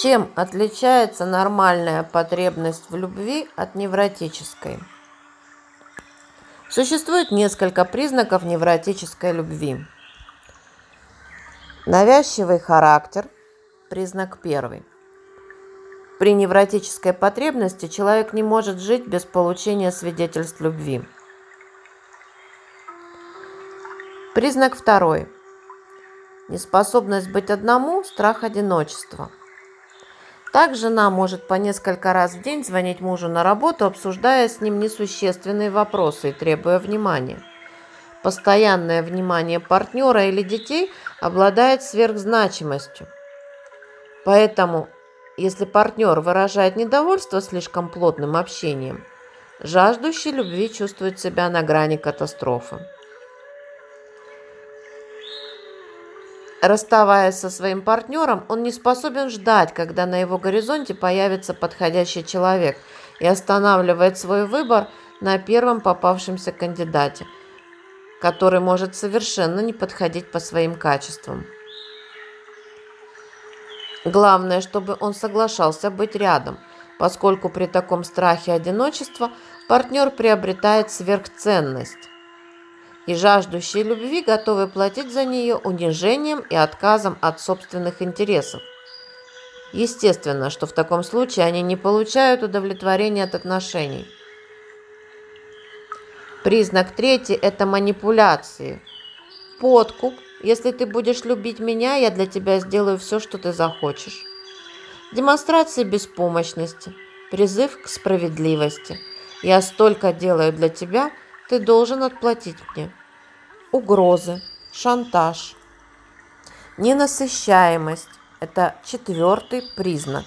Чем отличается нормальная потребность в любви от невротической? Существует несколько признаков невротической любви. Навязчивый характер – признак первый. При невротической потребности человек не может жить без получения свидетельств любви. Признак второй. Неспособность быть одному – страх одиночества – так жена может по несколько раз в день звонить мужу на работу, обсуждая с ним несущественные вопросы и требуя внимания. Постоянное внимание партнера или детей обладает сверхзначимостью. Поэтому, если партнер выражает недовольство слишком плотным общением, жаждущий любви чувствует себя на грани катастрофы. Расставаясь со своим партнером, он не способен ждать, когда на его горизонте появится подходящий человек и останавливает свой выбор на первом попавшемся кандидате, который может совершенно не подходить по своим качествам. Главное, чтобы он соглашался быть рядом, поскольку при таком страхе одиночества партнер приобретает сверхценность и жаждущие любви готовы платить за нее унижением и отказом от собственных интересов. Естественно, что в таком случае они не получают удовлетворения от отношений. Признак третий – это манипуляции. Подкуп. Если ты будешь любить меня, я для тебя сделаю все, что ты захочешь. Демонстрация беспомощности. Призыв к справедливости. Я столько делаю для тебя, ты должен отплатить мне угрозы, шантаж. Ненасыщаемость – это четвертый признак.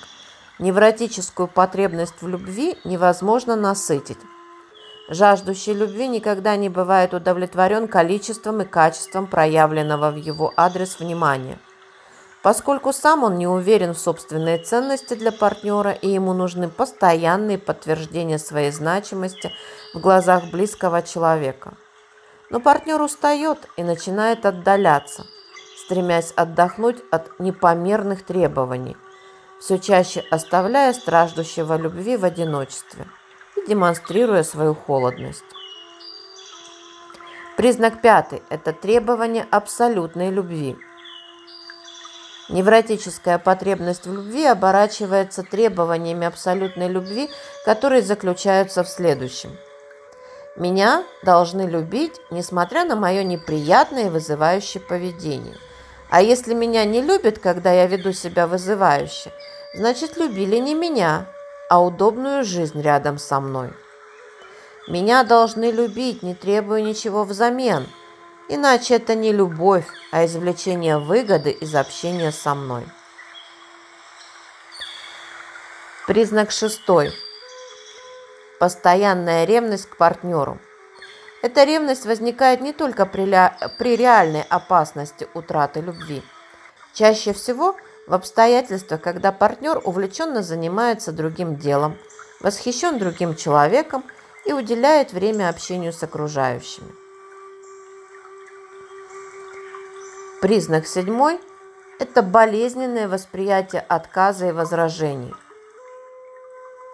Невротическую потребность в любви невозможно насытить. Жаждущий любви никогда не бывает удовлетворен количеством и качеством проявленного в его адрес внимания. Поскольку сам он не уверен в собственной ценности для партнера и ему нужны постоянные подтверждения своей значимости в глазах близкого человека – но партнер устает и начинает отдаляться, стремясь отдохнуть от непомерных требований, все чаще оставляя страждущего любви в одиночестве и демонстрируя свою холодность. Признак пятый – это требование абсолютной любви. Невротическая потребность в любви оборачивается требованиями абсолютной любви, которые заключаются в следующем – меня должны любить, несмотря на мое неприятное и вызывающее поведение. А если меня не любят, когда я веду себя вызывающе, значит, любили не меня, а удобную жизнь рядом со мной. Меня должны любить, не требуя ничего взамен, иначе это не любовь, а извлечение выгоды из общения со мной. Признак шестой – постоянная ревность к партнеру. Эта ревность возникает не только при, при реальной опасности утраты любви. Чаще всего в обстоятельствах, когда партнер увлеченно занимается другим делом, восхищен другим человеком и уделяет время общению с окружающими. Признак седьмой – это болезненное восприятие отказа и возражений –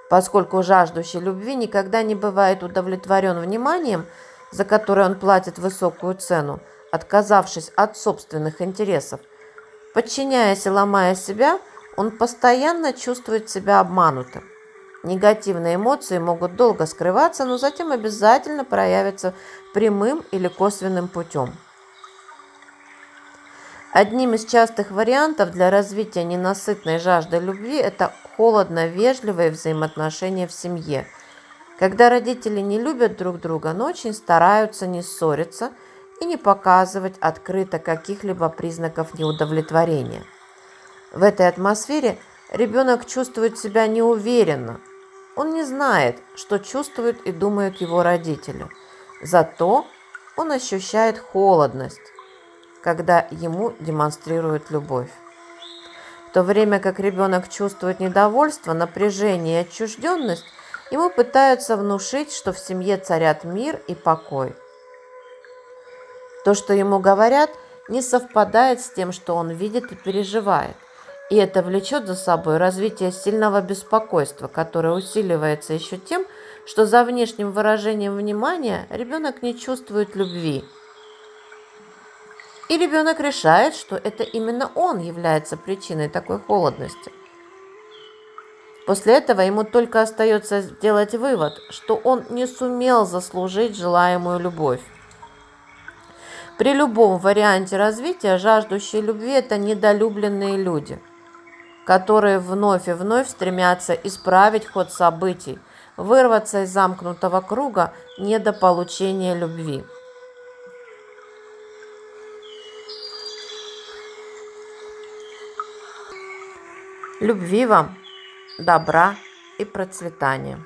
поскольку жаждущий любви никогда не бывает удовлетворен вниманием, за которое он платит высокую цену, отказавшись от собственных интересов. Подчиняясь и ломая себя, он постоянно чувствует себя обманутым. Негативные эмоции могут долго скрываться, но затем обязательно проявятся прямым или косвенным путем. Одним из частых вариантов для развития ненасытной жажды любви это холодно-вежливые взаимоотношения в семье. Когда родители не любят друг друга, но очень стараются не ссориться и не показывать открыто каких-либо признаков неудовлетворения. В этой атмосфере ребенок чувствует себя неуверенно. Он не знает, что чувствуют и думают его родители. Зато он ощущает холодность, когда ему демонстрируют любовь. В то время как ребенок чувствует недовольство, напряжение и отчужденность, ему пытаются внушить, что в семье царят мир и покой. То, что ему говорят, не совпадает с тем, что он видит и переживает. И это влечет за собой развитие сильного беспокойства, которое усиливается еще тем, что за внешним выражением внимания ребенок не чувствует любви. И ребенок решает, что это именно он является причиной такой холодности. После этого ему только остается сделать вывод, что он не сумел заслужить желаемую любовь. При любом варианте развития жаждущие любви – это недолюбленные люди – которые вновь и вновь стремятся исправить ход событий, вырваться из замкнутого круга недополучения любви. Любви вам, добра и процветания.